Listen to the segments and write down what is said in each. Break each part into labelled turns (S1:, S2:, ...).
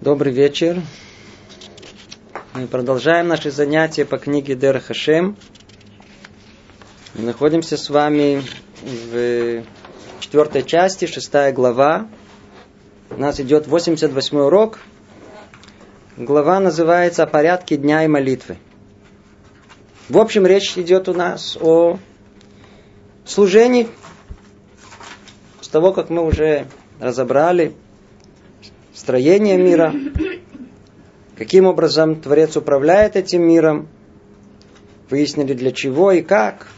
S1: Добрый вечер. Мы продолжаем наши занятия по книге Дер Хашем. Мы находимся с вами в четвертой части, шестая глава. У нас идет 88 урок. Глава называется «О порядке дня и молитвы». В общем, речь идет у нас о служении. С того, как мы уже разобрали строение мира, каким образом Творец управляет этим миром, выяснили для чего и как.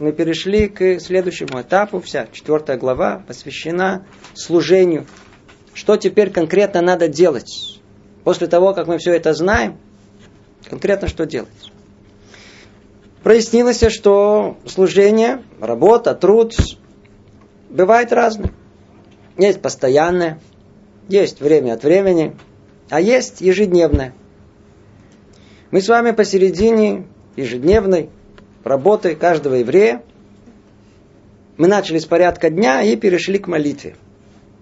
S1: Мы перешли к следующему этапу. Вся четвертая глава посвящена служению. Что теперь конкретно надо делать? После того, как мы все это знаем, конкретно что делать? Прояснилось, что служение, работа, труд бывает разное. Есть постоянное, есть время от времени, а есть ежедневное. Мы с вами посередине ежедневной работы каждого еврея. Мы начали с порядка дня и перешли к молитве.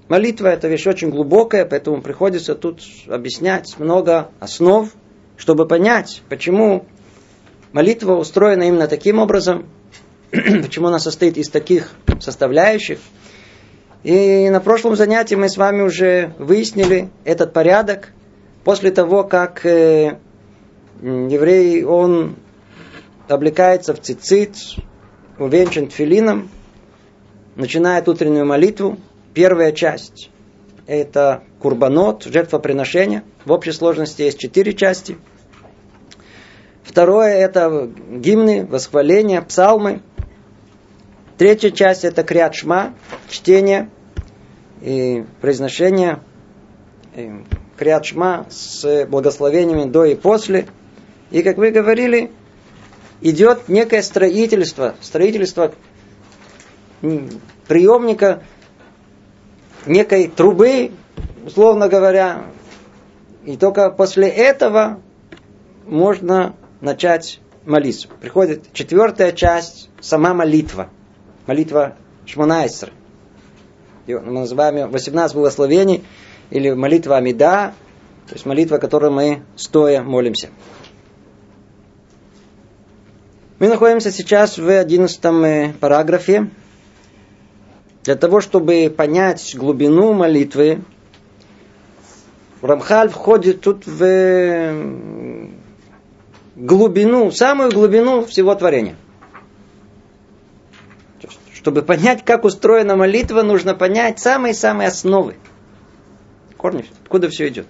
S1: Молитва это вещь очень глубокая, поэтому приходится тут объяснять много основ, чтобы понять, почему молитва устроена именно таким образом, почему она состоит из таких составляющих – и на прошлом занятии мы с вами уже выяснили этот порядок. После того, как э, еврей, он облекается в цицит, увенчан тфилином, начинает утреннюю молитву. Первая часть – это курбанот, жертвоприношение. В общей сложности есть четыре части. Второе – это гимны, восхваления, псалмы. Третья часть это криат шма, чтение и произношение и криат шма с благословениями до и после. И, как вы говорили, идет некое строительство, строительство приемника некой трубы, условно говоря. И только после этого можно начать молиться. Приходит четвертая часть, сама молитва – молитва Шмонайсер. Мы называем ее 18 благословений или молитва Амида, то есть молитва, которой мы стоя молимся. Мы находимся сейчас в 11 э, параграфе. Для того, чтобы понять глубину молитвы, Рамхаль входит тут в э, глубину, самую глубину всего творения – чтобы понять, как устроена молитва, нужно понять самые-самые основы. Корни, откуда все идет.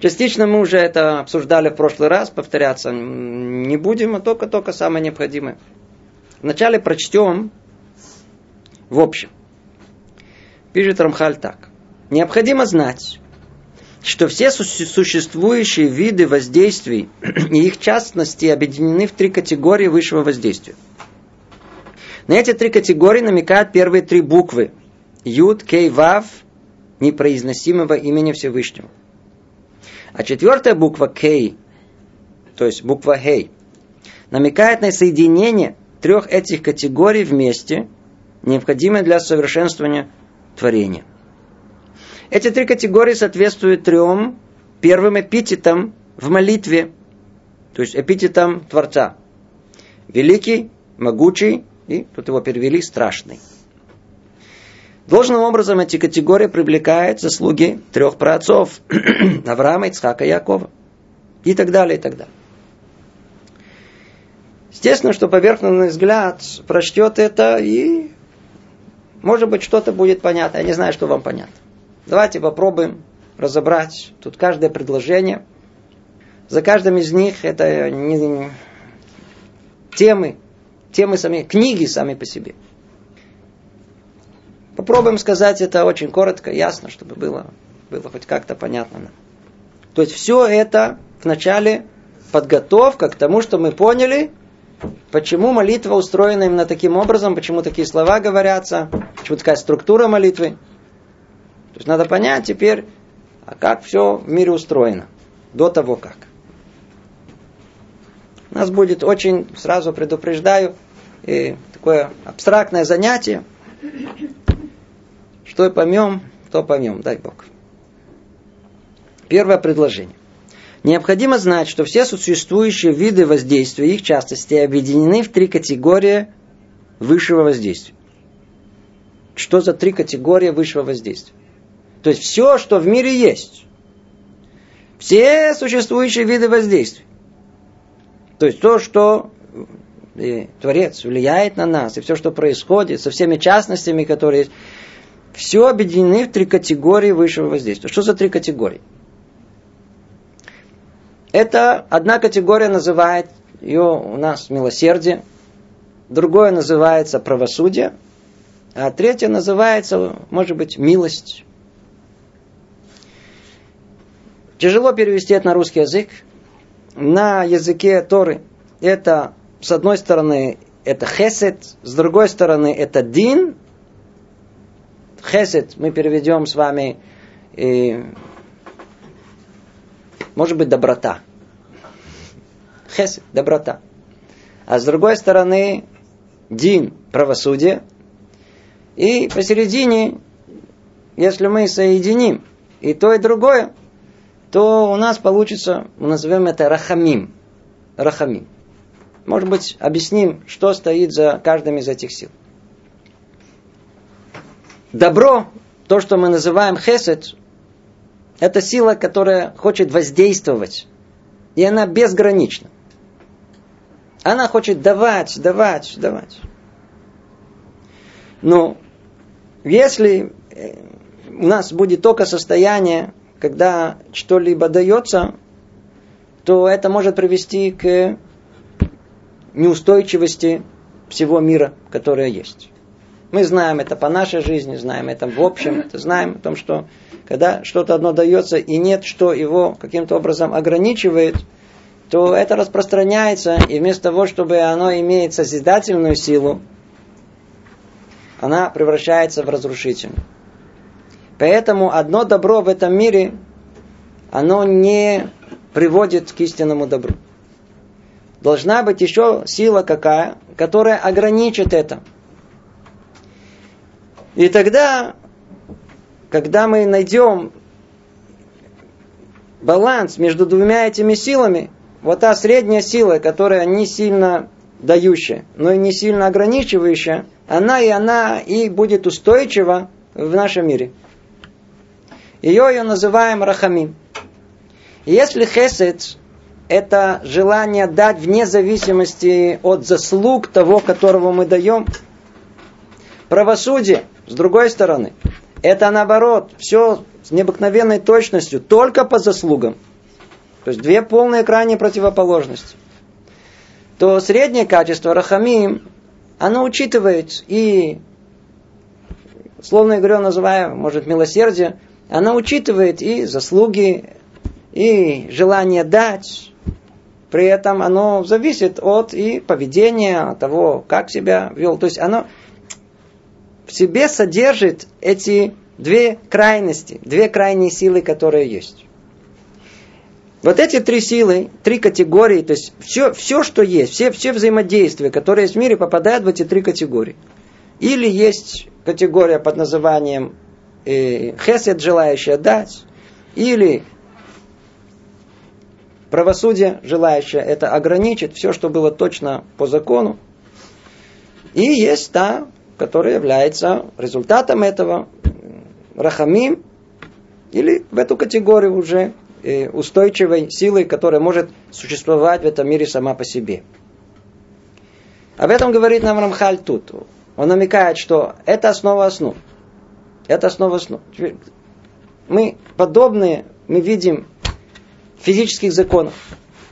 S1: Частично мы уже это обсуждали в прошлый раз, повторяться не будем, а только-только самое необходимое. Вначале прочтем в общем. Пишет Рамхаль так. Необходимо знать, что все существующие виды воздействий и их частности объединены в три категории высшего воздействия – на эти три категории намекают первые три буквы. Юд, Кей, Вав, непроизносимого имени Всевышнего. А четвертая буква Кей, то есть буква Хей, намекает на соединение трех этих категорий вместе, необходимое для совершенствования творения. Эти три категории соответствуют трем первым эпитетам в молитве, то есть эпитетам Творца. Великий, могучий и тут его перевели страшный. Должным образом эти категории привлекают заслуги трех праотцов Авраама, Ицхака и Якова. И так далее, и так далее. Естественно, что поверхностный взгляд прочтет это и может быть что-то будет понятно. Я не знаю, что вам понятно. Давайте попробуем разобрать тут каждое предложение. За каждым из них это не, темы, темы сами, книги сами по себе. Попробуем сказать это очень коротко, ясно, чтобы было, было хоть как-то понятно. То есть все это вначале подготовка к тому, что мы поняли, почему молитва устроена именно таким образом, почему такие слова говорятся, почему такая структура молитвы. То есть надо понять теперь, а как все в мире устроено до того как. У нас будет очень, сразу предупреждаю, и такое абстрактное занятие. Что поймем, то поймем, дай Бог. Первое предложение. Необходимо знать, что все существующие виды воздействия, их частности, объединены в три категории высшего воздействия. Что за три категории высшего воздействия? То есть все, что в мире есть. Все существующие виды воздействия. То есть то, что и Творец влияет на нас, и все, что происходит, со всеми частностями, которые есть, все объединены в три категории высшего воздействия. Что за три категории? Это одна категория называет ее у нас милосердие, другое называется правосудие, а третье называется, может быть, милость. Тяжело перевести это на русский язык. На языке Торы это, с одной стороны, это хесед, с другой стороны, это дин. Хесед мы переведем с вами, и, может быть, доброта. Хесед, доброта. А с другой стороны, дин, правосудие. И посередине, если мы соединим и то, и другое, то у нас получится, мы назовем это рахамим. Рахамим. Может быть, объясним, что стоит за каждым из этих сил. Добро, то, что мы называем хесед, это сила, которая хочет воздействовать. И она безгранична. Она хочет давать, давать, давать. Но если э, у нас будет только состояние, когда что-либо дается, то это может привести к неустойчивости всего мира, которое есть. Мы знаем это по нашей жизни, знаем это в общем, это знаем о том, что когда что-то одно дается и нет, что его каким-то образом ограничивает, то это распространяется, и вместо того, чтобы оно имеет созидательную силу, она превращается в разрушительную. Поэтому одно добро в этом мире, оно не приводит к истинному добру. Должна быть еще сила какая, которая ограничит это. И тогда, когда мы найдем баланс между двумя этими силами, вот та средняя сила, которая не сильно дающая, но и не сильно ограничивающая, она и она и будет устойчива в нашем мире. Ее ее называем рахамим. Если хесед – это желание дать вне зависимости от заслуг того, которого мы даем, правосудие, с другой стороны, это наоборот, все с необыкновенной точностью, только по заслугам – то есть две полные крайние противоположности. То среднее качество рахамим, оно учитывает и, словно говоря, называем, может, милосердие, оно учитывает и заслуги, и желание дать. При этом оно зависит от и поведения, того, как себя вел. То есть оно в себе содержит эти две крайности, две крайние силы, которые есть. Вот эти три силы, три категории, то есть все, все что есть, все, все взаимодействия, которые есть в мире, попадают в эти три категории. Или есть категория под названием э, хесед, желающая дать, или правосудие, желающее это ограничить, все, что было точно по закону. И есть та, которая является результатом этого, рахамим, или в эту категорию уже Э, устойчивой силой, которая может существовать в этом мире сама по себе. Об этом говорит нам Рамхаль тут. Он намекает, что это основа основ. Это основа основ. Мы подобные, мы видим физических законов.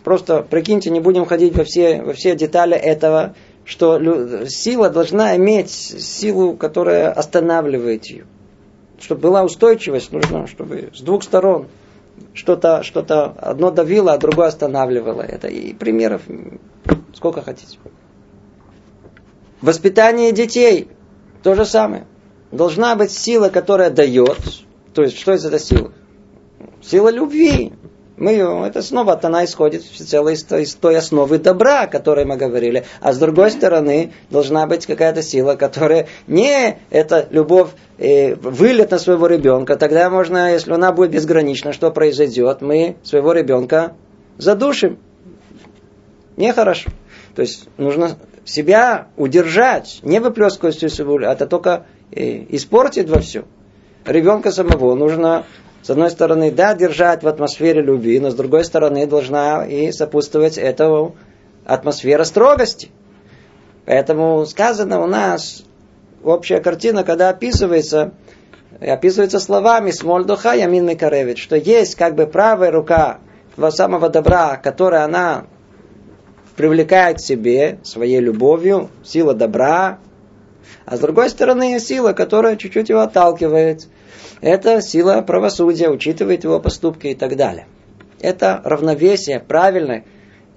S1: Просто прикиньте, не будем ходить во все, во все детали этого, что сила должна иметь силу, которая останавливает ее. Чтобы была устойчивость, нужно, чтобы с двух сторон что-то что одно давило, а другое останавливало это. И примеров сколько хотите. Воспитание детей то же самое. Должна быть сила, которая дает. То есть, что это за сила? Сила любви. Мы, это снова от она исходит всецело из, из той основы добра, о которой мы говорили. А с другой стороны, должна быть какая-то сила, которая не это любовь э, вылет на своего ребенка. Тогда можно, если она будет безгранична, что произойдет? Мы своего ребенка задушим. Нехорошо. То есть нужно себя удержать, не выплескивать всю свою, а это только э, испортит во все. Ребенка самого нужно с одной стороны, да, держать в атмосфере любви, но с другой стороны, должна и сопутствовать этому атмосфера строгости. Поэтому сказано у нас общая картина, когда описывается, описывается словами «Смольдуха Ямин Микаревич», что есть как бы правая рука самого добра, которая она привлекает к себе своей любовью, сила добра, а с другой стороны сила, которая чуть-чуть его отталкивает – это сила правосудия, учитывает его поступки и так далее. Это равновесие правильное,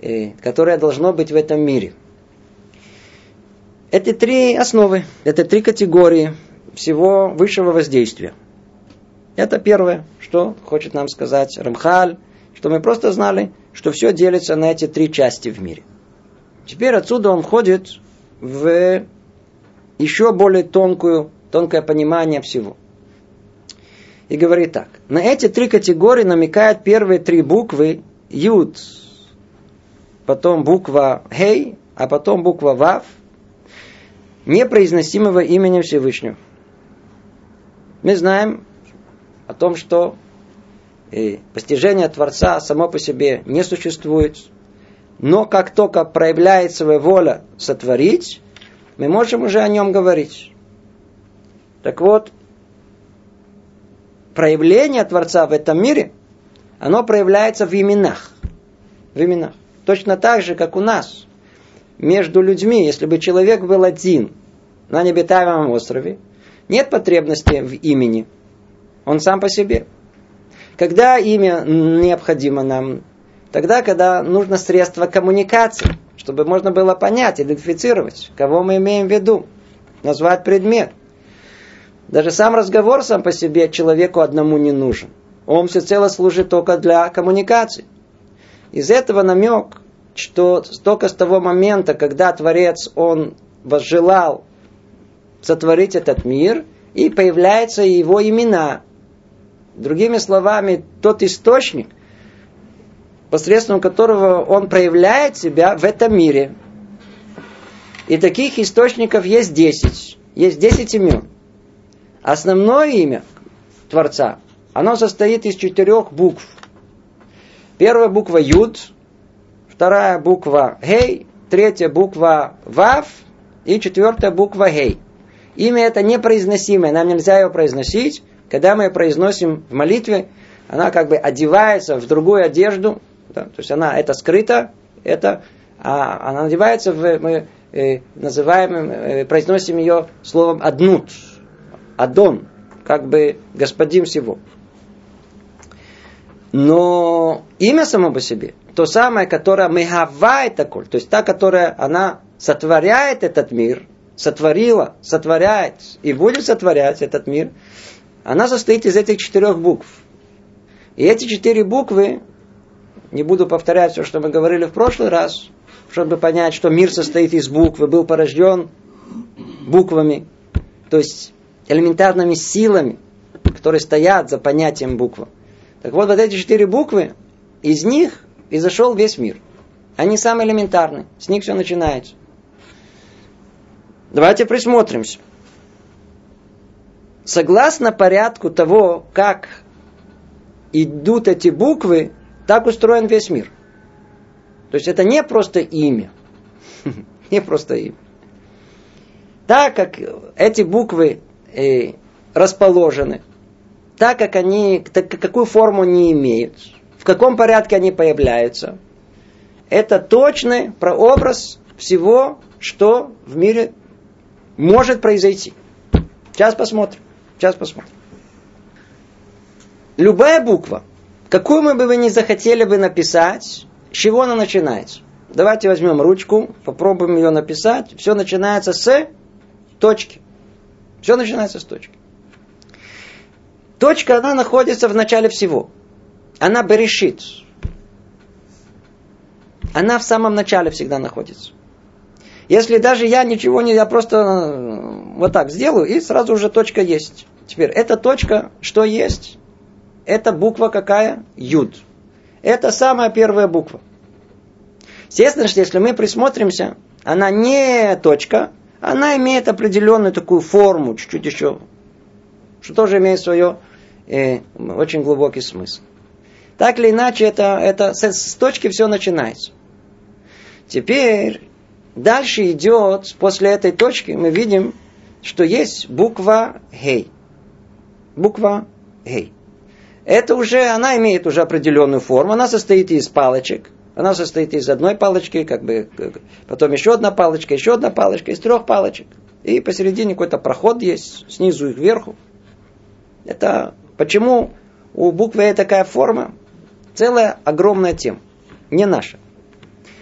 S1: э, которое должно быть в этом мире. Эти три основы, это три категории всего высшего воздействия. Это первое, что хочет нам сказать Рамхаль, что мы просто знали, что все делится на эти три части в мире. Теперь отсюда он входит в еще более тонкую, тонкое понимание всего – и говорит так. На эти три категории намекают первые три буквы Юд, потом буква Хей, а потом буква Вав, непроизносимого имени Всевышнего. Мы знаем о том, что и постижение Творца само по себе не существует, но как только проявляет своя воля сотворить, мы можем уже о нем говорить. Так вот, проявление Творца в этом мире, оно проявляется в именах. В именах. Точно так же, как у нас. Между людьми, если бы человек был один на необитаемом острове, нет потребности в имени. Он сам по себе. Когда имя необходимо нам? Тогда, когда нужно средство коммуникации, чтобы можно было понять, идентифицировать, кого мы имеем в виду, назвать предмет – даже сам разговор сам по себе человеку одному не нужен. Он всецело служит только для коммуникации. Из этого намек, что только с того момента, когда Творец, он возжелал сотворить этот мир, и появляются его имена. Другими словами, тот источник, посредством которого он проявляет себя в этом мире. И таких источников есть десять. Есть десять имен. Основное имя Творца, оно состоит из четырех букв. Первая буква Юд, вторая буква Гей, третья буква Вав и четвертая буква Гей. Имя это непроизносимое, нам нельзя его произносить. Когда мы ее произносим в молитве, она как бы одевается в другую одежду, да, то есть она это скрыто, это а она одевается в, мы э, называем, э, произносим ее словом аднут, Адон, как бы господин всего. Но имя само по себе, то самое, которое мегавает такой, то есть та, которая она сотворяет этот мир, сотворила, сотворяет и будет сотворять этот мир, она состоит из этих четырех букв. И эти четыре буквы, не буду повторять все, что мы говорили в прошлый раз, чтобы понять, что мир состоит из букв, был порожден буквами. То есть элементарными силами, которые стоят за понятием буквы. Так вот, вот эти четыре буквы, из них и зашел весь мир. Они самые элементарные. С них все начинается. Давайте присмотримся. Согласно порядку того, как идут эти буквы, так устроен весь мир. То есть это не просто имя. Не просто имя. Так как эти буквы э, расположены, так как они, так, какую форму они имеют, в каком порядке они появляются, это точный прообраз всего, что в мире может произойти. Сейчас посмотрим. Сейчас посмотрим. Любая буква, какую мы бы вы не захотели бы написать, с чего она начинается? Давайте возьмем ручку, попробуем ее написать. Все начинается с точки. Все начинается с точки. Точка, она находится в начале всего. Она берешит. она в самом начале всегда находится. Если даже я ничего не, я просто э, вот так сделаю, и сразу уже точка есть. Теперь, эта точка, что есть? Это буква какая? Юд. Это самая первая буква. Естественно, что если мы присмотримся, она не точка, она имеет определенную такую форму, чуть-чуть еще, что тоже имеет свое э, очень глубокий смысл. Так или иначе, это, это с, с точки все начинается. Теперь дальше идет, после этой точки мы видим, что есть буква Хей. Буква Хей. Это уже, она имеет уже определенную форму, она состоит из палочек. Она состоит из одной палочки, как бы, потом еще одна палочка, еще одна палочка, из трех палочек. И посередине какой-то проход есть, снизу и кверху. Это почему у буквы Э такая форма? Целая огромная тема, не наша.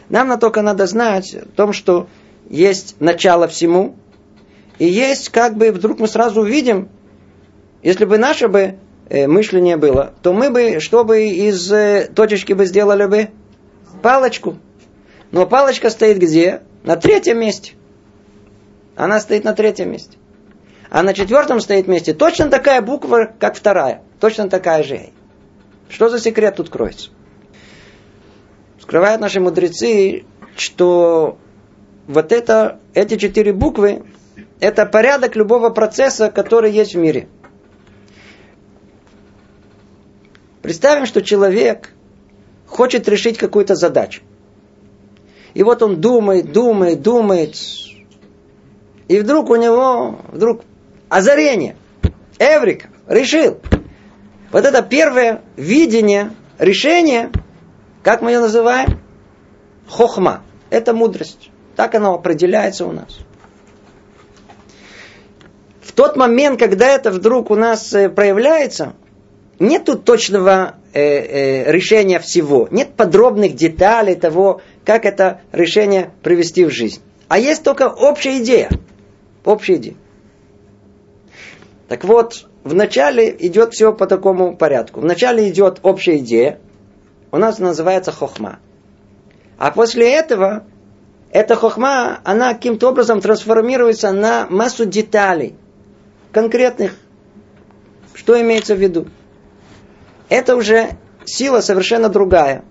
S1: Нам на только надо знать о том, что есть начало всему, и есть, как бы, вдруг мы сразу увидим, если бы наше бы э, мышление было, то мы бы, что бы из э, точечки бы сделали бы? Палочку. Но палочка стоит где? На третьем месте. Она стоит на третьем месте. А на четвертом стоит месте точно такая буква, как вторая. Точно такая же. Что за секрет тут кроется? Скрывают наши мудрецы, что вот это, эти четыре буквы, это порядок любого процесса, который есть в мире. Представим, что человек хочет решить какую-то задачу. И вот он думает, думает, думает. И вдруг у него вдруг озарение. Эврика. Решил. Вот это первое видение, решение – как мы ее называем? Хохма. Это мудрость. Так оно определяется у нас. В тот момент, когда это вдруг у нас э, проявляется, нет точного э, э, решения всего. Нет подробных деталей того, как это решение привести в жизнь. А есть только общая идея. Общая идея. Так вот, вначале идет все по такому порядку. Вначале идет общая идея, у нас называется хохма. А после этого эта хохма, она каким-то образом трансформируется на массу деталей, конкретных. Что имеется в виду? Это уже сила совершенно другая.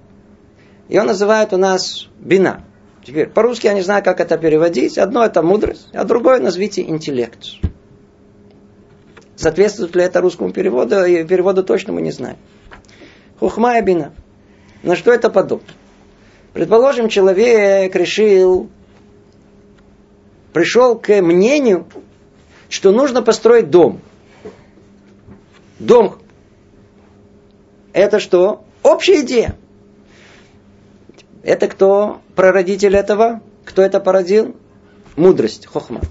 S1: Ее называют у нас бина. Теперь, по-русски я не знаю, как это переводить. Одно это мудрость, а другое назовите интеллект. Соответствует ли это русскому переводу? Переводу точно мы не знаем. Хухма и бина. На что это подобно? Предположим, человек решил, пришел к мнению, что нужно построить дом. Дом. Это что? Общая идея. Это кто прародитель этого? Кто это породил? Мудрость, хохма.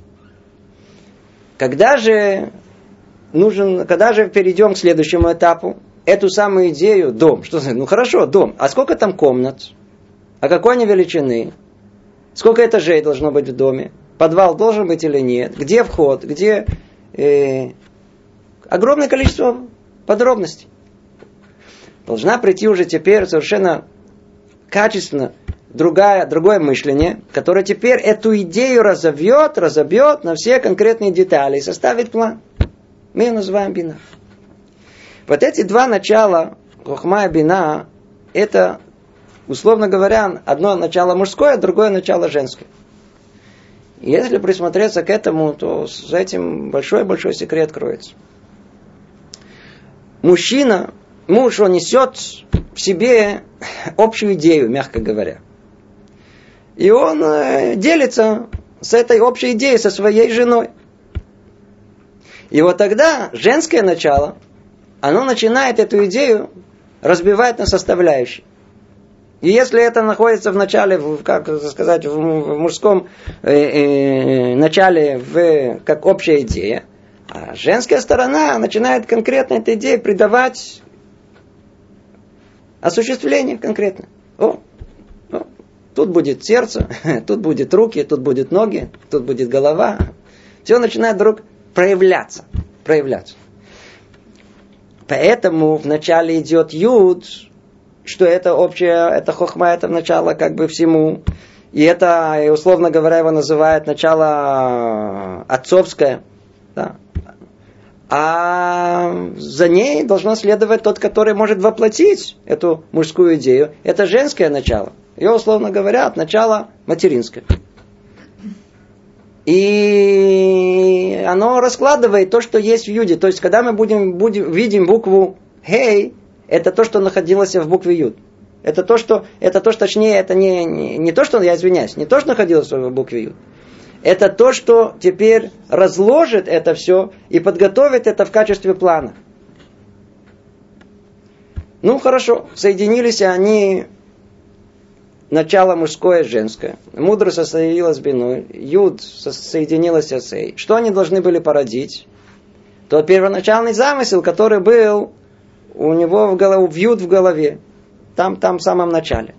S1: Когда же нужен, когда же перейдем к следующему этапу? эту самую идею дом. Что ну хорошо, дом. А сколько там комнат? А какой они величины? Сколько этажей должно быть в доме? Подвал должен быть или нет? Где вход? Где... Э, огромное количество подробностей. Должна прийти уже теперь совершенно качественно другая, другое мышление, которое теперь эту идею разовьет, разобьет на все конкретные детали и составит план. Мы ее называем бинар. Вот эти два начала, Хохма и Бина, это, условно говоря, одно начало мужское, другое начало женское. Если присмотреться к этому, то с этим большой-большой секрет кроется. Мужчина, муж, он несет в себе общую идею, мягко говоря. И он э, делится с этой общей идеей со своей женой. И вот тогда женское начало – оно начинает эту идею разбивать на составляющие. И если это находится в начале, как сказать, в мужском э, э, начале, в, как общая идея, а женская сторона начинает конкретно этой идее придавать осуществление конкретно. О, о, тут будет сердце, тут будет руки, тут будет ноги, тут будет голова. Все начинает вдруг проявляться. проявляться. Поэтому вначале идет юд, что это общее, это хохма, это начало как бы всему. И это, условно говоря, его называют начало отцовское. Да. А за ней должно следовать тот, который может воплотить эту мужскую идею. Это женское начало. Ее, условно говоря, от начала материнское. И оно раскладывает то, что есть в Юде. То есть, когда мы будем, будем, видим букву Хей, это то, что находилось в букве Юд. Это то, что, это то, что точнее, это не, не, не то, что, я извиняюсь, не то, что находилось в букве Юд. Это то, что теперь разложит это все и подготовит это в качестве плана. Ну, хорошо, соединились они начало мужское и женское. Мудро с биной, юд соединилась с эсей. Что они должны были породить? Тот первоначальный замысел, который был у него в голову, вьют в голове. Там, там в самом начале.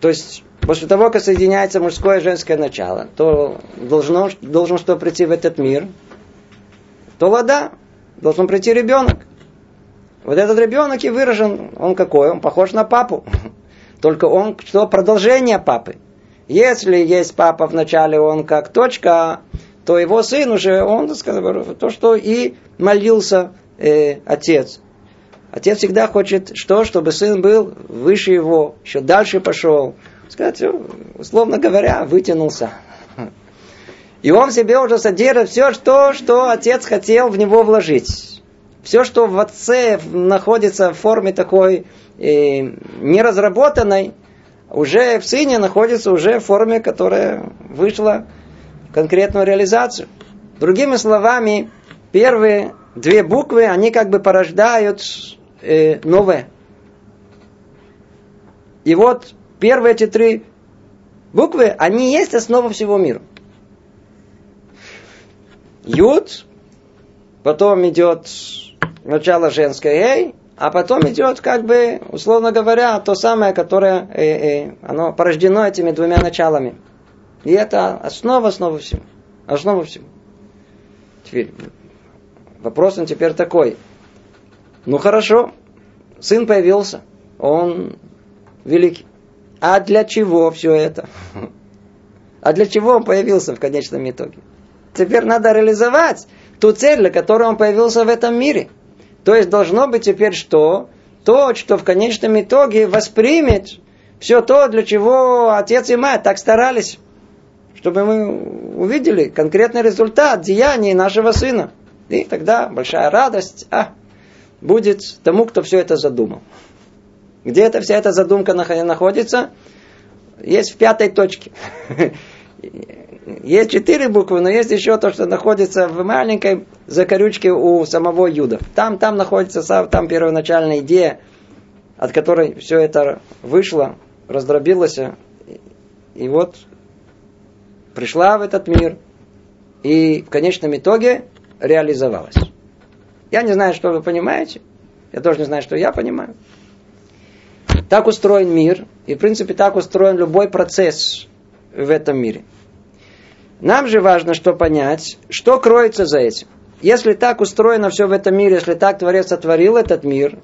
S1: То есть, после того, как соединяется мужское и женское начало, то должно, должен что прийти в этот мир, то вода, должен прийти ребенок. Вот этот ребенок и выражен, он какой? Он похож на папу. Только он что? Продолжение папы. Если есть папа в начале, он как точка, то его сын уже, он, сказал, то, что и молился э, отец. Отец всегда хочет что? Чтобы сын был выше его, еще дальше пошел. Сказать, условно говоря, вытянулся. И он себе уже содержит все, что, что отец хотел в него вложить. Все, что в отце находится в форме такой э, неразработанной, уже в сыне находится уже в форме, которая вышла в конкретную реализацию. Другими словами, первые две буквы, они как бы порождают э, новое. И вот первые эти три буквы, они есть основа всего мира. Юд, потом идет начало женское эй, а потом идет, как бы, условно говоря, то самое, которое э, э, оно порождено этими двумя началами. И это основа, основа всего. Основа всего. Теперь, вопрос он теперь такой. Ну хорошо, сын появился, он великий. А для чего все это? А для чего он появился в конечном итоге? Теперь надо реализовать ту цель, для которой он появился в этом мире – то есть должно быть теперь что? То, что в конечном итоге воспримет все то, для чего отец и мать так старались. Чтобы мы увидели конкретный результат деяний нашего сына. И тогда большая радость а, будет тому, кто все это задумал. Где эта вся эта задумка находится? Есть в пятой точке. Есть четыре буквы, но есть еще то, что находится в маленькой закорючке у самого Юда. Там, там находится там первоначальная идея, от которой все это вышло, раздробилось. И вот пришла в этот мир и в конечном итоге реализовалась. Я не знаю, что вы понимаете. Я тоже не знаю, что я понимаю. Так устроен мир, и в принципе так устроен любой процесс в этом мире. Нам же важно что понять, что кроется за этим. Если так устроено все в этом мире, если так Творец сотворил этот мир,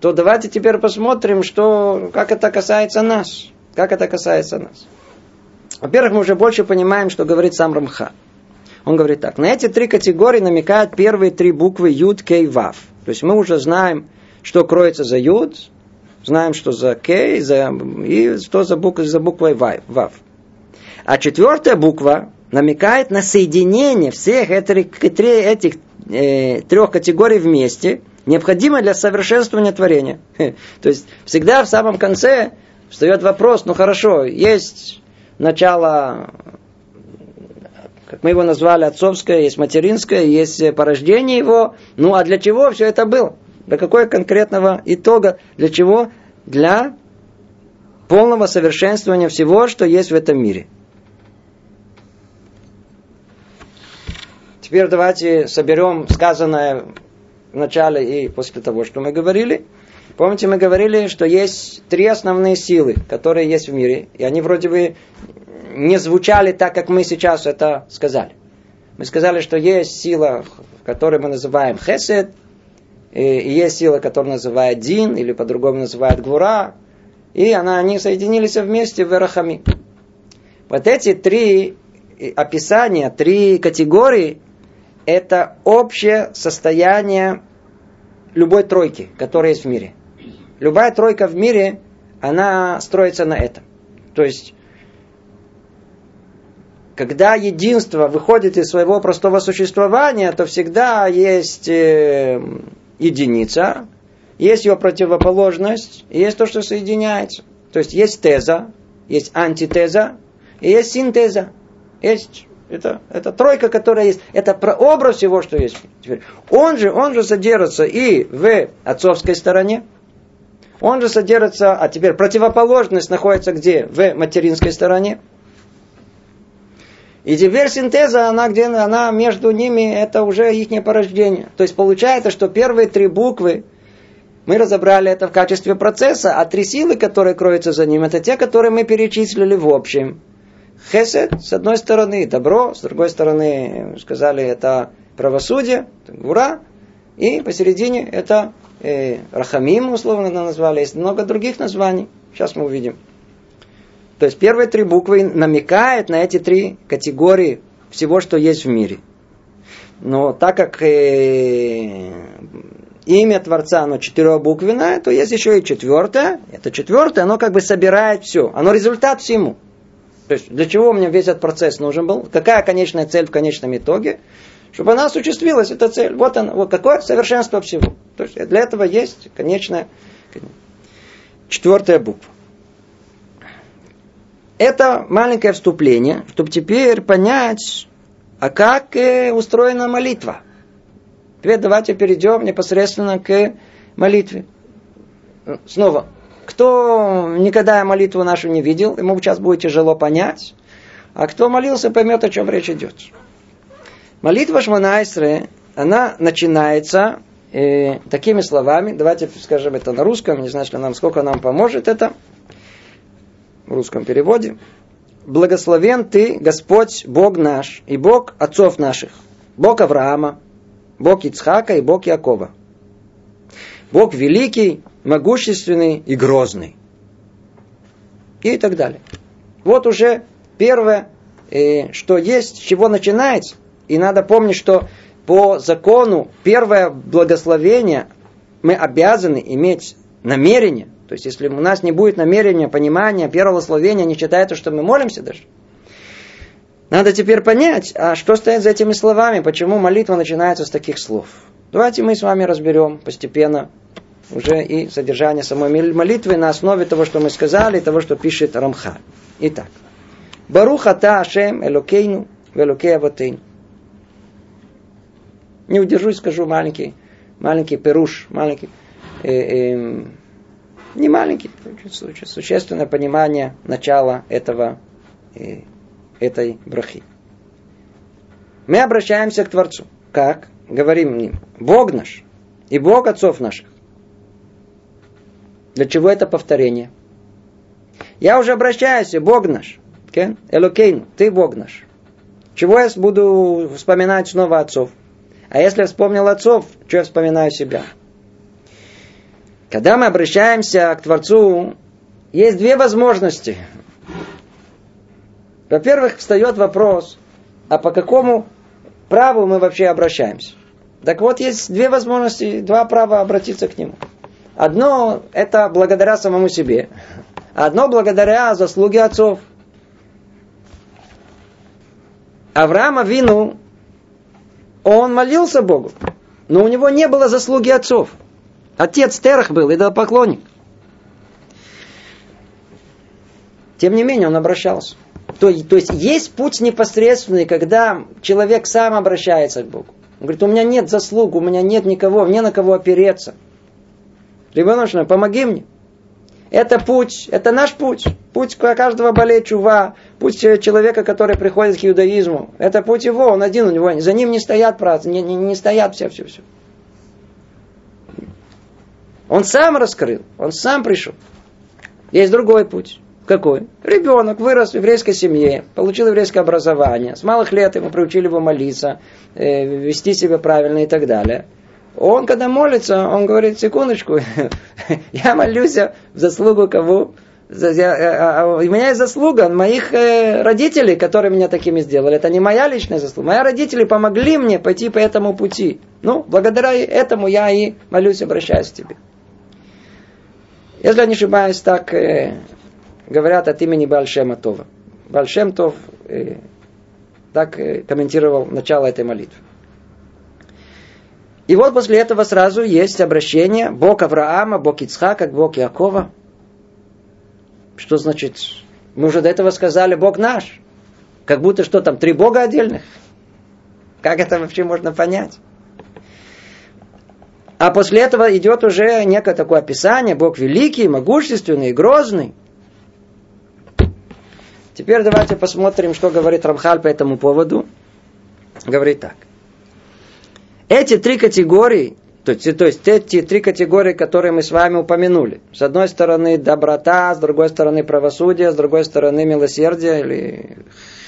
S1: то давайте теперь посмотрим, что, как это касается нас. Как это касается нас. Во-первых, мы уже больше понимаем, что говорит сам Рамха. Он говорит так. На эти три категории намекают первые три буквы Юд, Кей, Вав. То есть мы уже знаем, что кроется за Юд, знаем, что за Кей, за, и что за, буквой, за буквой Вав. А четвертая буква намекает на соединение всех этих, этих э, трех категорий вместе, необходимо для совершенствования творения. То есть всегда в самом конце встает вопрос, ну хорошо, есть начало, как мы его назвали, отцовское, есть материнское, есть порождение его, ну а для чего все это было? Для какого конкретного итога? Для чего? Для полного совершенствования всего, что есть в этом мире. Теперь давайте соберем сказанное в начале и после того, что мы говорили. Помните, мы говорили, что есть три основные силы, которые есть в мире. И они вроде бы не звучали так, как мы сейчас это сказали. Мы сказали, что есть сила, которую мы называем хесед, и есть сила, которая называют Дин, или по-другому называют Гвура, и она, они соединились вместе в Рахами. Вот эти три описания, три категории, это общее состояние любой тройки, которая есть в мире. Любая тройка в мире, она строится на этом. То есть, когда единство выходит из своего простого существования, то всегда есть э, единица, есть ее противоположность, есть то, что соединяется. То есть есть теза, есть антитеза, и есть синтеза. Есть это, это тройка, которая есть. Это прообраз всего, что есть. Теперь, он же, он же содержится и в отцовской стороне, он же содержится, а теперь противоположность находится где? В материнской стороне. И теперь синтеза, она где она между ними, это уже их порождение. То есть получается, что первые три буквы, мы разобрали это в качестве процесса, а три силы, которые кроются за ним, это те, которые мы перечислили в общем. Хесед, с одной стороны, добро, с другой стороны, сказали, это правосудие, это гура, и посередине это э, Рахамим, условно назвали, есть много других названий. Сейчас мы увидим. То есть первые три буквы намекают на эти три категории всего, что есть в мире. Но так как э, имя Творца, оно четырехбуквенное, то есть еще и четвертое. Это четвертое, оно как бы собирает все. Оно результат всему. То есть для чего мне весь этот процесс нужен был? Какая конечная цель в конечном итоге? Чтобы она осуществилась, эта цель. Вот она, вот какое совершенство всего. То есть для этого есть конечная четвертая буква. Это маленькое вступление, чтобы теперь понять, а как э, устроена молитва. Теперь давайте перейдем непосредственно к молитве. Снова, кто никогда молитву нашу не видел, ему сейчас будет тяжело понять. А кто молился, поймет, о чем речь идет. Молитва Шманайсре, она начинается э, такими словами. Давайте скажем это на русском, не знаю, нам, сколько нам поможет это. В русском переводе. Благословен ты, Господь, Бог наш, и Бог отцов наших. Бог Авраама, Бог Ицхака и Бог Якова. Бог великий, могущественный и грозный. И так далее. Вот уже первое, э, что есть, с чего начинается. И надо помнить, что по закону первое благословение мы обязаны иметь намерение. То есть, если у нас не будет намерения, понимания, первого словения, не считается, что мы молимся даже. Надо теперь понять, а что стоит за этими словами, почему молитва начинается с таких слов. Давайте мы с вами разберем постепенно уже и содержание самой молитвы на основе того, что мы сказали, того, что пишет Рамха. Итак. Баруха та Ашем Элокейну Велокей Аватейну. Не удержусь, скажу маленький, маленький перуш, маленький, э, э, не маленький, существенное понимание начала этого, э, этой брахи. Мы обращаемся к Творцу. Как? Говорим им, Бог наш и Бог отцов наших. Для чего это повторение? Я уже обращаюсь, Бог наш. Элокейн, ты Бог наш. Чего я буду вспоминать снова отцов? А если вспомнил отцов, что я вспоминаю себя? Когда мы обращаемся к Творцу, есть две возможности. Во-первых, встает вопрос, а по какому праву мы вообще обращаемся? Так вот, есть две возможности, два права обратиться к Нему. Одно это благодаря самому себе. Одно благодаря заслуге отцов. Авраама Вину, он молился Богу, но у него не было заслуги отцов. Отец Терах был, идолопоклонник. Тем не менее, он обращался. То, то есть есть путь непосредственный, когда человек сам обращается к Богу. Он говорит, у меня нет заслуг, у меня нет никого, мне на кого опереться. Рибоношна, помоги мне. Это путь, это наш путь. Путь каждого болеет чува. Путь человека, который приходит к иудаизму. Это путь его, он один у него. За ним не стоят працы, не, не, не стоят все, все, все. Он сам раскрыл, он сам пришел. Есть другой путь. Какой? Ребенок вырос в еврейской семье, получил еврейское образование. С малых лет ему приучили его молиться, э, вести себя правильно и так далее Он, когда молится, он говорит, секундочку, я молюсь в заслугу кого? А, а, у меня есть заслуга моих э, родителей, которые меня такими сделали. Это не моя личная заслуга. Мои родители помогли мне пойти по этому пути. Ну, благодаря этому я и молюсь, обращаюсь к тебе. Если я не ошибаюсь, так э, говорят от имени Бальшема Това. Бальшем Тов э, так э, комментировал начало этой молитвы. И вот после этого сразу есть обращение Бог Авраама, Бог Ицхака, Бог Якова. Что значит? Мы уже до этого сказали Бог наш. Как будто что там, три Бога отдельных. Как это вообще можно понять? А после этого идет уже некое такое описание. Бог великий, могущественный, грозный. Теперь давайте посмотрим, что говорит Рамхаль по этому поводу. Говорит так. Эти три категории, то есть, то есть эти три категории, которые мы с вами упомянули. С одной стороны доброта, с другой стороны правосудие, с другой стороны милосердие или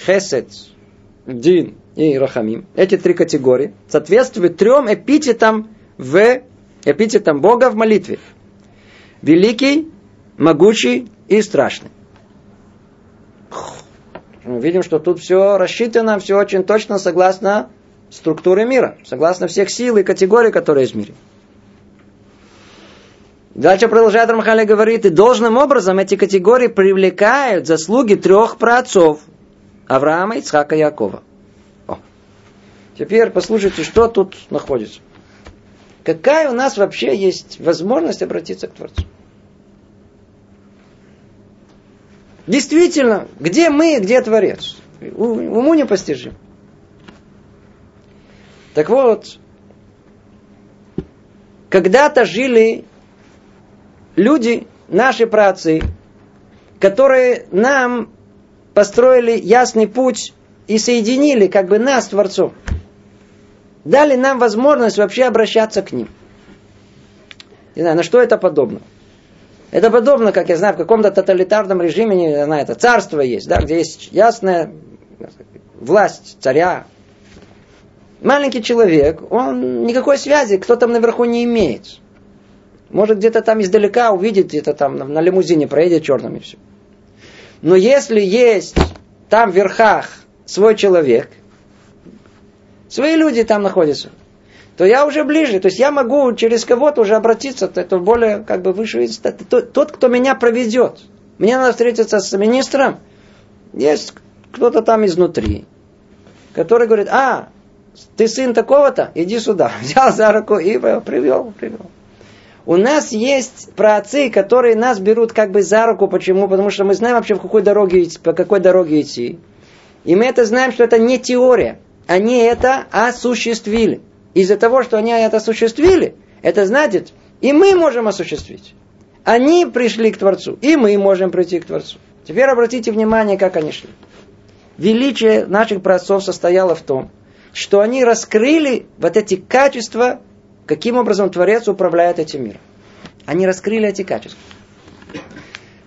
S1: хесед, дин и рахамим. Эти три категории соответствуют трем эпитетам в эпитетам Бога в молитве. Великий, могучий и страшный. Мы видим, что тут все рассчитано, все очень точно согласно структуры мира, согласно всех сил и категорий, которые есть в мире. Дальше продолжает Рамхали говорит, и должным образом эти категории привлекают заслуги трех праотцов. Авраама, Ицхака и Якова. О. Теперь послушайте, что тут находится. Какая у нас вообще есть возможность обратиться к Творцу? Действительно, где мы, где Творец? Уму непостижим. Так вот, когда-то жили люди, наши працы, которые нам построили ясный путь и соединили как бы нас с Творцом. Дали нам возможность вообще обращаться к ним. Не знаю, на что это подобно. Это подобно, как я знаю, в каком-то тоталитарном режиме, не знаю, это царство есть, да, где есть ясная власть царя, Маленький человек, он никакой связи, кто там наверху не имеет. Может где-то там издалека увидит, где-то там на лимузине проедет черным и все. Но если есть там в верхах свой человек, свои люди там находятся, то я уже ближе. То есть я могу через кого-то уже обратиться, это более как бы выше тот, кто меня проведет. Мне надо встретиться с министром, есть кто-то там изнутри, который говорит, а, ты сын такого-то, иди сюда. Взял за руку и привел, привел. У нас есть праотцы, которые нас берут как бы за руку. Почему? Потому что мы знаем вообще, в какой дороге, по какой дороге идти. И мы это знаем, что это не теория. Они это осуществили. Из-за того, что они это осуществили, это значит, и мы можем осуществить. Они пришли к Творцу, и мы можем прийти к Творцу. Теперь обратите внимание, как они шли. Величие наших праотцов состояло в том, что они раскрыли вот эти качества, каким образом Творец управляет этим миром. Они раскрыли эти качества.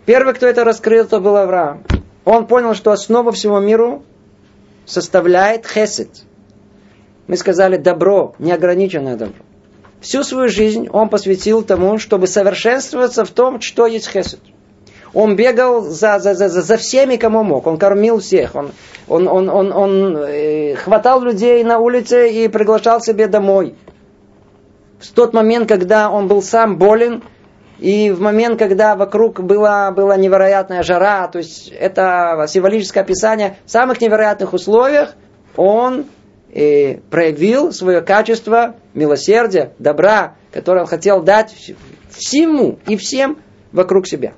S1: Первый, кто это раскрыл, это был Авраам. Он понял, что основа всего миру составляет хесед. Мы сказали добро, неограниченное добро. Всю свою жизнь он посвятил тому, чтобы совершенствоваться в том, что есть хесед. Он бегал за, за, за, за всеми, кому мог. Он кормил всех. Он, он, он, он, он э, хватал людей на улице и приглашал себе домой. В тот момент, когда он был сам болен, и в момент, когда вокруг была, была невероятная жара, то есть это символическое описание, в самых невероятных условиях он э, проявил свое качество милосердия, добра, которое он хотел дать всему и всем вокруг себя.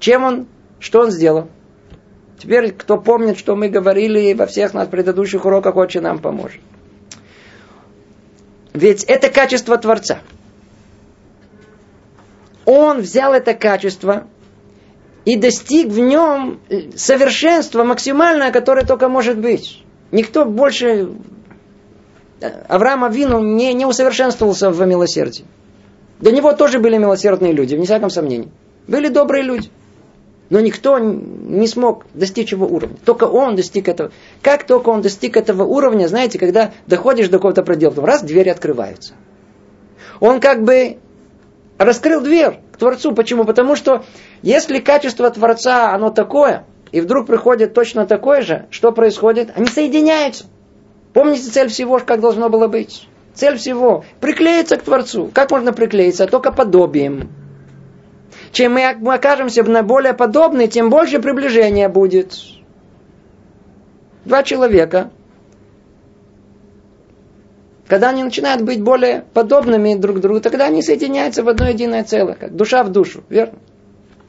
S1: Чем он, что он сделал? Теперь, кто помнит, что мы говорили во всех наших предыдущих уроках, очень нам поможет. Ведь это качество Творца. Он взял это качество и достиг в нем совершенства максимальное, которое только может быть. Никто больше Авраама Вину не, не усовершенствовался в милосердии. До него тоже были милосердные люди, вне всяком сомнении. Были добрые люди. Но никто не смог достичь его уровня. Только он достиг этого. Как только он достиг этого уровня, знаете, когда доходишь до какого-то предела, раз двери открываются. Он как бы раскрыл дверь к Творцу. Почему? Потому что если качество Творца, оно такое, и вдруг приходит точно такое же, что происходит? Они соединяются. Помните цель всего, как должно было быть? Цель всего – приклеиться к Творцу. Как можно приклеиться? Только подобием. Чем мы окажемся на более подобные, тем больше приближения будет. Два человека, когда они начинают быть более подобными друг другу, тогда они соединяются в одно единое целое, как душа в душу, верно?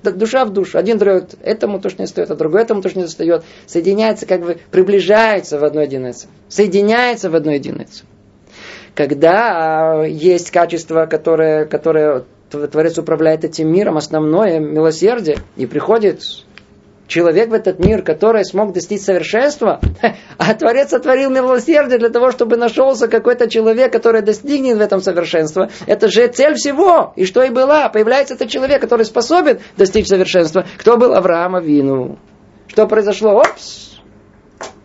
S1: Душа в душу. Один дает этому то, что не стоит, а другой этому то, что не достает. Соединяется, как бы приближается в одно единое целое. Соединяется в одно единое целое. Когда есть качество, которое, которое Творец управляет этим миром, основное милосердие, и приходит человек в этот мир, который смог достичь совершенства, а Творец сотворил милосердие для того, чтобы нашелся какой-то человек, который достигнет в этом совершенства. Это же цель всего. И что и была. Появляется этот человек, который способен достичь совершенства. Кто был Авраам Авину? Что произошло? Опс!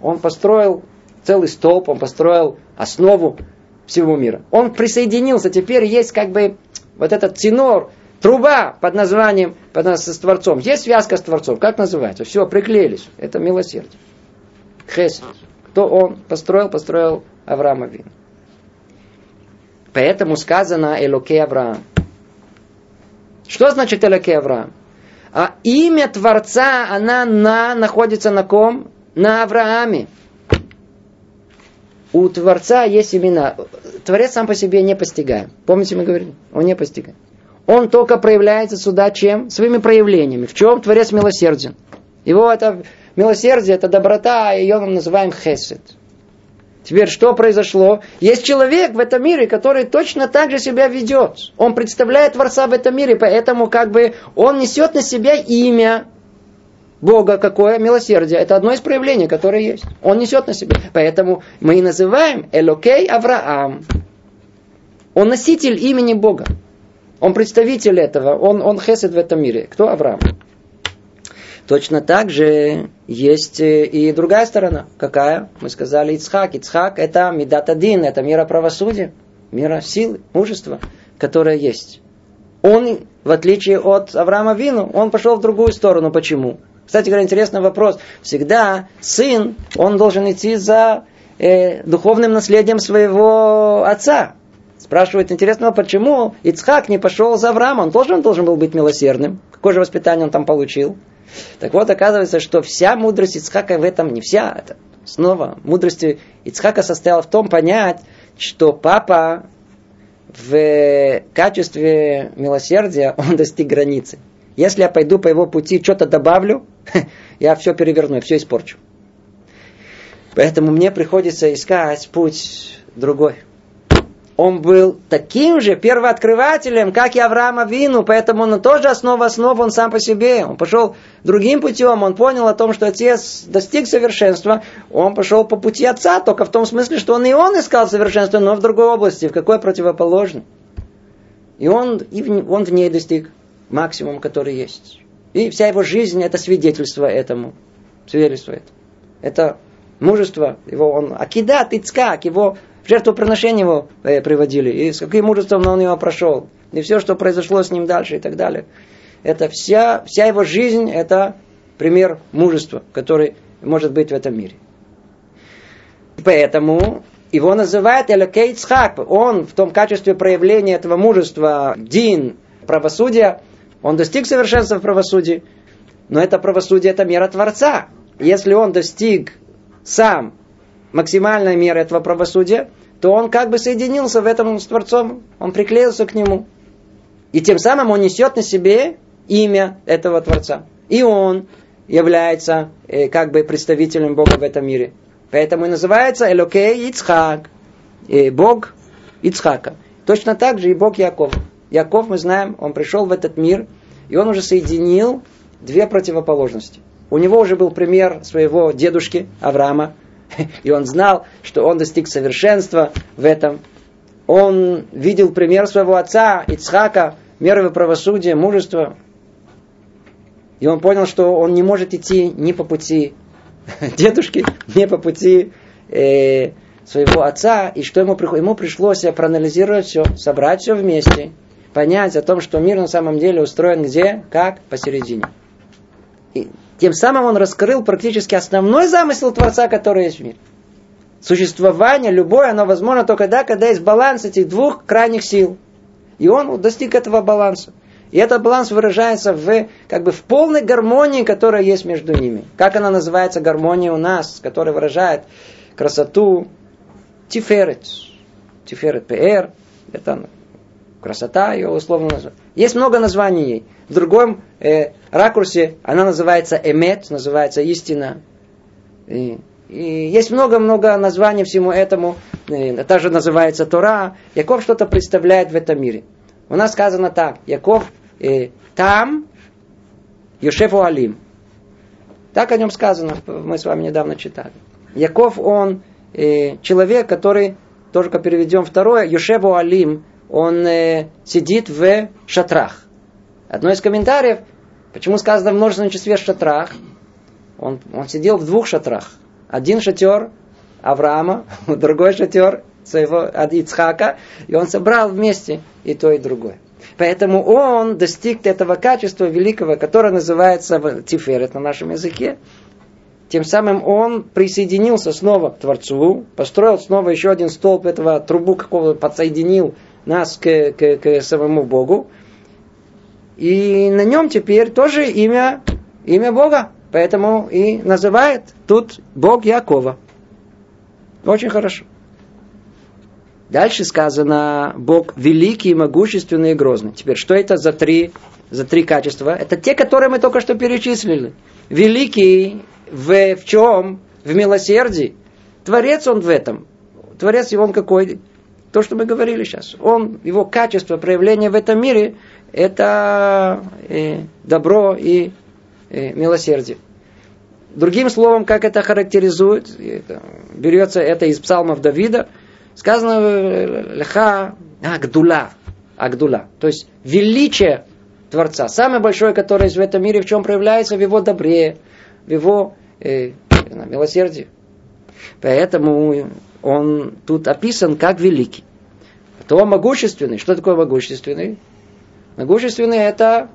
S1: Он построил целый столб, он построил основу всего мира. Он присоединился, теперь есть как бы вот этот тенор, труба под названием под, с Творцом. Есть связка с Творцом. Как называется? Все, приклеились. Это милосердие. Хесед. Кто он построил? Построил Авраам Авин. Поэтому сказано Элоке Авраам. Что значит Элоке Авраам? А имя Творца, она на, находится на ком? На Аврааме. У Творца есть имена. Творец сам по себе не постигаем. Помните, мы говорили? Он не постигаем. Он только проявляется сюда чем? Своими проявлениями. В чем Творец милосерден? Его это милосердие, это доброта, и ее мы называем хесед. Теперь что произошло? Есть человек в этом мире, который точно так же себя ведет. Он представляет Творца в этом мире, поэтому как бы он несет на себя имя Бога какое? Милосердие. Это одно из проявлений, которое есть. Он несет на себе. Поэтому мы и называем Элокей Авраам. Он носитель имени Бога. Он представитель этого. Он, он хесед в этом мире. Кто Авраам? Точно так же есть э, и другая сторона. Какая? Мы сказали Ицхак. Ицхак это Медатадин, это мира правосудия, мира силы, мужества, которое есть. Он, в отличие от Авраама Вину, он пошел в другую сторону. Почему? Кстати говоря, интересный вопрос. Всегда сын, он должен идти за э, духовным наследием своего отца. Спрашивает интересного, почему Ицхак не пошел за Авраама? Он тоже он должен был быть милосердным. Какое же воспитание он там получил? Так вот, оказывается, что вся мудрость Ицхака в этом не вся. Это снова мудрость Ицхака состояла в том понять, что папа в качестве милосердия он достиг границы. Если я пойду по его пути, что-то добавлю, я все переверну, все испорчу. Поэтому мне приходится искать путь другой. Он был таким же первооткрывателем, как и Авраам Вину, поэтому он тоже основа основ, он сам по себе. Он пошел другим путем, он понял о том, что отец достиг совершенства, он пошел по пути отца, только в том смысле, что он и он искал совершенство, но в другой области, в какой противоположной. И он, и в, он в ней достиг максимум, который есть. И вся его жизнь это свидетельство этому. Свидетельство это. Мужество его, он акидат, ицкак, его жертвоприношение его э, приводили. И с каким мужеством он его прошел. И все, что произошло с ним дальше и так далее. Это вся, вся его жизнь, это пример мужества, который может быть в этом мире. Поэтому его называют Элокей Цхак. Он в том качестве проявления этого мужества, дин, правосудия, он достиг совершенства в правосудии, но это правосудие, это мера Творца. Если он достиг сам максимальной меры этого правосудия, то он как бы соединился в этом с Творцом, он приклеился к нему. И тем самым он несет на себе имя этого Творца. И он является э, как бы представителем Бога в этом мире. Поэтому и называется Элокей Ицхак. Э, Бог Ицхака. Точно так же и Бог Яков. Яков, мы знаем, он пришел в этот мир, и он уже соединил две противоположности. У него уже был пример своего дедушки Авраама, и он знал, что он достиг совершенства в этом. Он видел пример своего отца Ицхака, меры правосудия, мужества. И он понял, что он не может идти ни по пути дедушки, ни по пути э, своего отца. И что ему? Ему пришлось проанализировать все, собрать все вместе, понять о том, что мир на самом деле устроен где, как, посередине. И тем самым он раскрыл практически основной замысел Творца, который есть в мире. Существование любое, оно возможно только тогда, когда есть баланс этих двух крайних сил. И он достиг этого баланса. И этот баланс выражается в, как бы, в полной гармонии, которая есть между ними. Как она называется, гармония у нас, которая выражает красоту Тиферет. Тиферет ПР. Это красота ее условно называется. Есть много названий ей. В другом э, ракурсе она называется Эмет, называется истина. И, и есть много-много названий всему этому. И, также называется Тора. Яков что-то представляет в этом мире. У нас сказано так. Яков э, там, Йошефу Алим. Так о нем сказано, мы с вами недавно читали. Яков, он э, человек, который, только переведем второе, Йошефу Алим, он э, сидит в шатрах. Одно из комментариев, почему сказано в множественном числе шатрах, он, он сидел в двух шатрах. Один шатер Авраама, другой шатер своего Ицхака, и он собрал вместе и то, и другое. Поэтому он достиг этого качества великого, которое называется тиферет на нашем языке. Тем самым он присоединился снова к Творцу, построил снова еще один столб этого трубу, какого подсоединил нас к, к, к самому Богу. И на нем теперь тоже имя, имя Бога. Поэтому и называет тут Бог Якова. Очень хорошо. Дальше сказано, Бог великий, могущественный и грозный. Теперь, что это за три, за три качества? Это те, которые мы только что перечислили. Великий в, в чем? В милосердии. Творец он в этом. Творец его он какой? То, что мы говорили сейчас. Он, его качество, проявление в этом мире, это э, добро и э, милосердие. Другим словом, как это характеризует, это, берется это из псалмов Давида – Сказано леха агдула. Агдула. То есть величие Творца. Самое большое, которое есть в этом мире, в чем проявляется в его добре, в его э, милосердии. Поэтому он тут описан как великий. То могущественный. Что такое могущественный? Могущественный это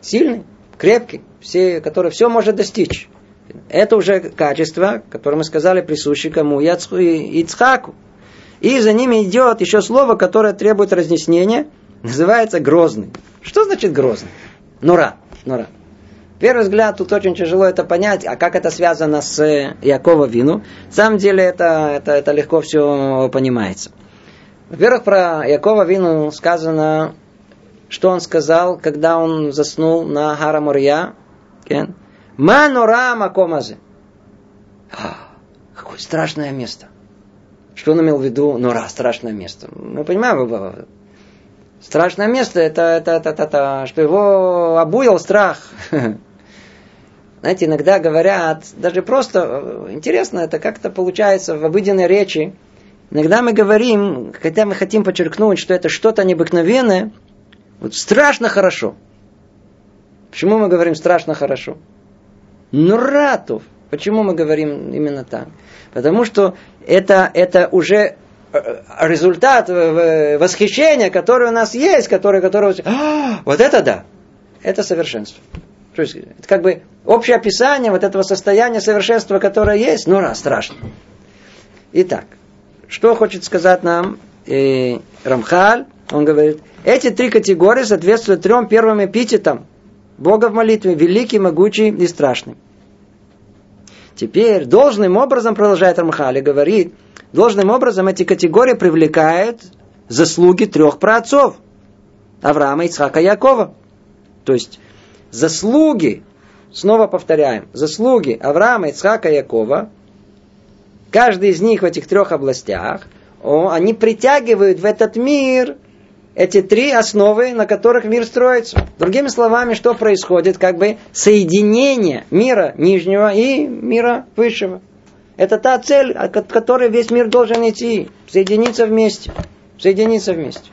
S1: сильный, крепкий, все, который все может достичь. Это уже качество, которое мы сказали, присуще кому? Яцху и Ицхаку. И за ними идет еще слово, которое требует разъяснения, называется грозный. Что значит грозный? Нура. Нура. Первый взгляд, тут очень тяжело это понять, а как это связано с Якова Вину. На самом деле это, это, это легко все понимается. Во-первых, про Якова Вину сказано, что он сказал, когда он заснул на Хара Мурья. Манура Макомазе. Какое страшное место. Что он имел в виду? Нора, страшное место. Мы понимаем, страшное место, это, это, это, это, это что его обуял страх. Знаете, иногда говорят, даже просто, интересно, это как-то получается в обыденной речи. Иногда мы говорим, хотя мы хотим подчеркнуть, что это что-то необыкновенное, вот страшно хорошо. Почему мы говорим страшно хорошо? Нуратов. Почему мы говорим именно так? Потому что это, это уже э, результат э, восхищения, который у нас есть, который, который а, вот это да, это совершенство. То есть, это как бы общее описание вот этого состояния совершенства, которое есть, ну раз, страшно. Итак, что хочет сказать нам э, Рамхаль? Он говорит, эти три категории соответствуют трем первым эпитетам Бога в молитве, великий, могучий и страшный. Теперь должным образом, продолжает Рамхали, говорит, должным образом эти категории привлекают заслуги трех праотцов. Авраама, Ицхака, Якова. То есть заслуги, снова повторяем, заслуги Авраама, Ицхака, Якова, каждый из них в этих трех областях, они притягивают в этот мир эти три основы, на которых мир строится. Другими словами, что происходит? Как бы соединение мира нижнего и мира высшего. Это та цель, от которой весь мир должен идти. Соединиться вместе. Соединиться вместе.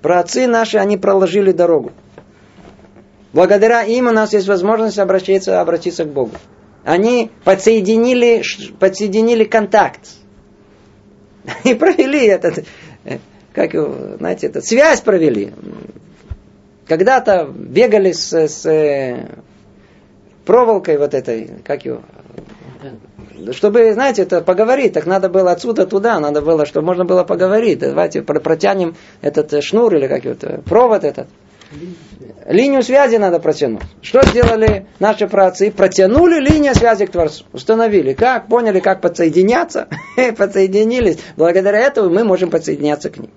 S1: Праотцы наши, они проложили дорогу. Благодаря им у нас есть возможность обратиться, обратиться к Богу. Они подсоединили, подсоединили контакт. И провели этот, как знаете, этот, связь провели. Когда-то бегали с, с проволокой вот этой, как его, чтобы, знаете, это поговорить, так надо было отсюда туда, надо было, чтобы можно было поговорить. Давайте протянем этот шнур или как это, провод этот. Линию связи надо протянуть. Что сделали наши праотцы? Протянули линию связи к Творцу. Установили. Как? Поняли, как подсоединяться? Подсоединились. Благодаря этому мы можем подсоединяться к ним.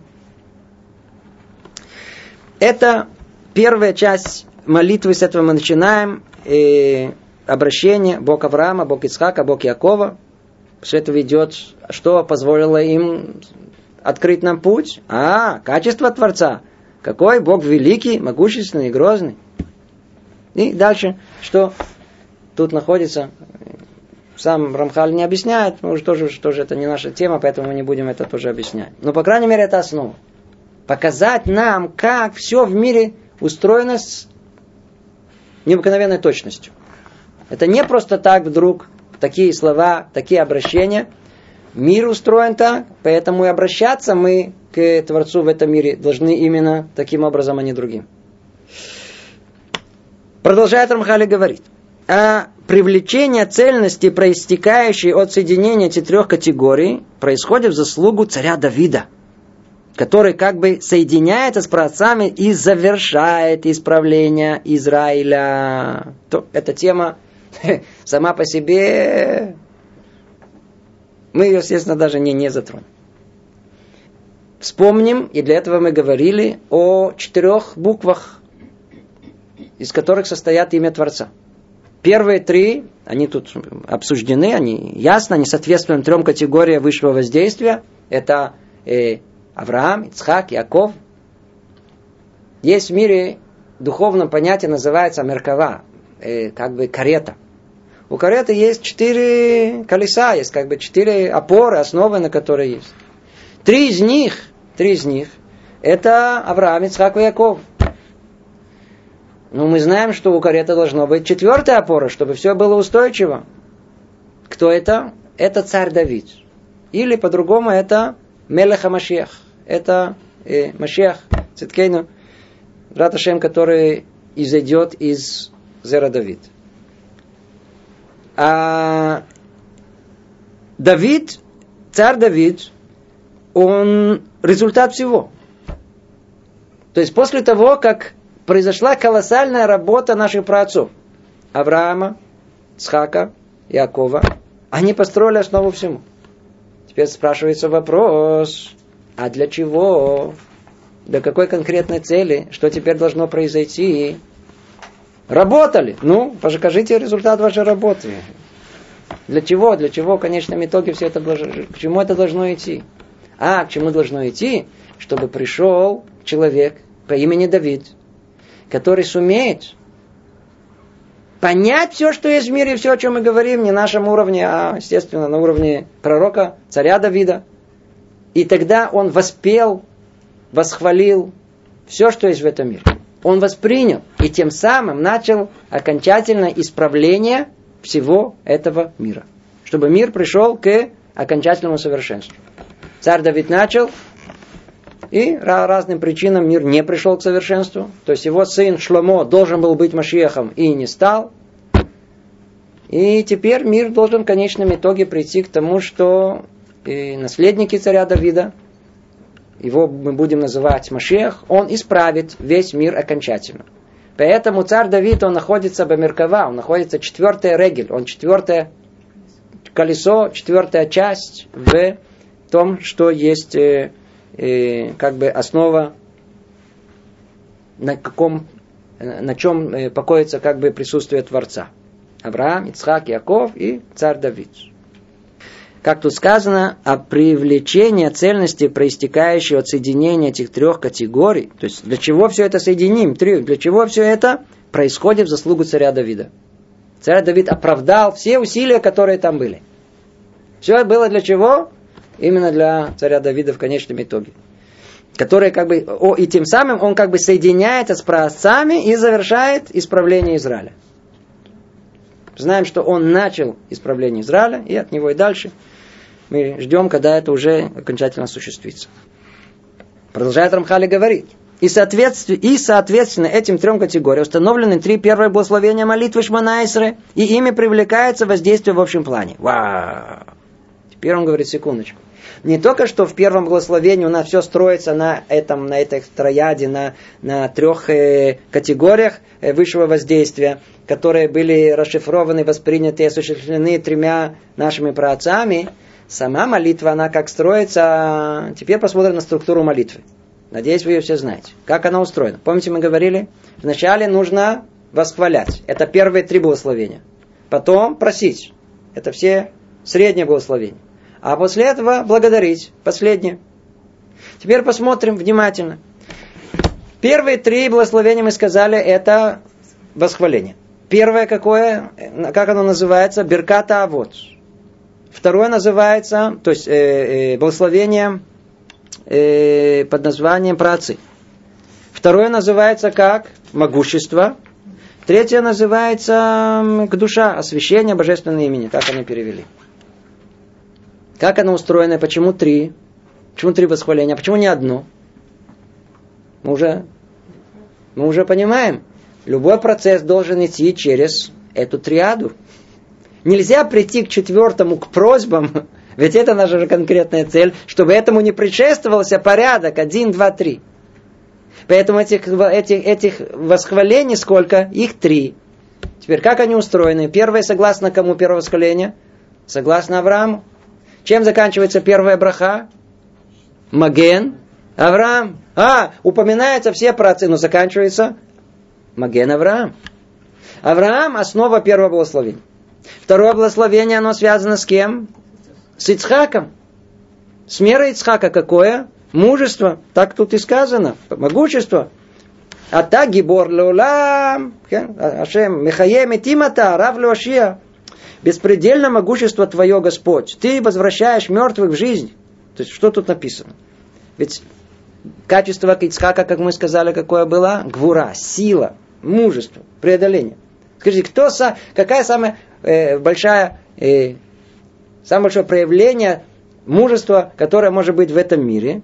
S1: Это первая часть молитвы. С этого мы начинаем. И обращение. Бог Авраама, Бог Ицхака, Бог Якова. Все это ведет, что позволило им открыть нам путь? А, качество Творца – какой Бог великий, могущественный, грозный. И дальше, что тут находится, сам Рамхаль не объясняет, мы уже тоже, тоже это не наша тема, поэтому мы не будем это тоже объяснять. Но, по крайней мере, это основа. Показать нам, как все в мире устроено с необыкновенной точностью. Это не просто так вдруг такие слова, такие обращения. Мир устроен так, поэтому и обращаться мы к Творцу в этом мире должны именно таким образом, а не другим. Продолжает Рамхали говорить. А привлечение цельности, проистекающей от соединения этих трех категорий, происходит в заслугу царя Давида, который как бы соединяется с праотцами и завершает исправление Израиля. То, эта тема сама по себе, мы ее, естественно, даже не, не затронем. Вспомним, и для этого мы говорили о четырех буквах, из которых состоят имя Творца. Первые три, они тут обсуждены, они ясно, они соответствуют трем категориям высшего воздействия. Это э, Авраам, Ицхак, Яков. Есть в мире духовном понятие, называется Меркава, э, как бы карета. У кареты есть четыре колеса, есть как бы четыре опоры, основы, на которые есть. Три из них, три из них, это Авраам, Ицхак и Яков. Но мы знаем, что у кареты должно быть четвертая опора, чтобы все было устойчиво. Кто это? Это царь Давид. Или по-другому это Мелеха Машех. Это э, Машех, Циткейну, Раташем, который изойдет из Зера Давид. А Давид, царь Давид, он результат всего. То есть после того, как произошла колоссальная работа наших праотцов, Авраама, Цхака, Якова, они построили основу всему. Теперь спрашивается вопрос, а для чего? Для какой конкретной цели? Что теперь должно произойти? Работали. Ну, покажите результат вашей работы. Для чего? Для чего в конечном итоге все это к чему это должно идти? А к чему должно идти? Чтобы пришел человек по имени Давид, который сумеет понять все, что есть в мире, все, о чем мы говорим, не на нашем уровне, а, естественно, на уровне пророка, царя Давида. И тогда он воспел, восхвалил все, что есть в этом мире. Он воспринял и тем самым начал окончательное исправление всего этого мира. Чтобы мир пришел к окончательному совершенству. Царь Давид начал, и разным причинам мир не пришел к совершенству. То есть его сын Шломо должен был быть Машиехом и не стал. И теперь мир должен в конечном итоге прийти к тому, что наследники царя Давида, его мы будем называть Машех, он исправит весь мир окончательно. Поэтому царь Давид, он находится Бамиркова, он находится четвертая регель, он четвертое колесо, четвертая часть в том, что есть э, э, как бы основа, на каком, на чем э, покоится как бы присутствие Творца. Авраам, Ицхак, Яков и царь Давид. Как тут сказано, о привлечении цельности, проистекающей от соединения этих трех категорий, то есть для чего все это соединим, три, для чего все это происходит в заслугу царя Давида. Царь Давид оправдал все усилия, которые там были. Все было для чего? Именно для царя Давида в конечном итоге. который как бы, о, и тем самым он как бы соединяется с праотцами и завершает исправление Израиля. Знаем, что он начал исправление Израиля, и от него и дальше мы ждем, когда это уже окончательно осуществится. Продолжает Рамхали говорить. И, соответственно, и, соответственно, этим трем категориям установлены три первые благословения молитвы Шманайсры, и ими привлекается воздействие в общем плане. Вау! Теперь он говорит, секундочку. Не только что в первом благословении у нас все строится на этом, на этой трояде, на, на трех э, категориях э, высшего воздействия, которые были расшифрованы, восприняты и осуществлены тремя нашими праотцами. Сама молитва, она как строится. Теперь посмотрим на структуру молитвы. Надеюсь, вы ее все знаете. Как она устроена? Помните, мы говорили? Вначале нужно восхвалять. Это первые три благословения. Потом просить. Это все средние благословения. А после этого благодарить. Последнее. Теперь посмотрим внимательно. Первые три благословения мы сказали, это восхваление. Первое какое, как оно называется? Берката Авод. Второе называется, то есть э, э, благословение э, под названием працы. Второе называется как могущество. Третье называется к душа, освящение божественного имени. Так они перевели. Как оно устроено? Почему три? Почему три восхваления? А почему не одно? Мы уже, мы уже понимаем. Любой процесс должен идти через эту триаду. Нельзя прийти к четвертому, к просьбам, ведь это наша же конкретная цель, чтобы этому не предшествовался порядок один, два, три. Поэтому этих, этих, этих восхвалений сколько? Их три. Теперь как они устроены? Первое согласно кому первое восхваление? Согласно Аврааму. Чем заканчивается первая браха? Маген. Авраам. А, упоминается все працы, но заканчивается Маген Авраам. Авраам – основа первого благословения. Второе благословение, оно связано с кем? С Ицхаком. С мерой Ицхака какое? Мужество. Так тут и сказано. Могущество. А так гибор леулам. Ашем. Михаем тимата. Рав леошия. Беспредельно могущество Твое, Господь. Ты возвращаешь мертвых в жизнь. То есть, что тут написано? Ведь качество Ицхака, как мы сказали, какое было? Гвура, сила, мужество, преодоление. Скажите, кто, какая самая э, большая э, Самое большое проявление мужества, которое может быть в этом мире.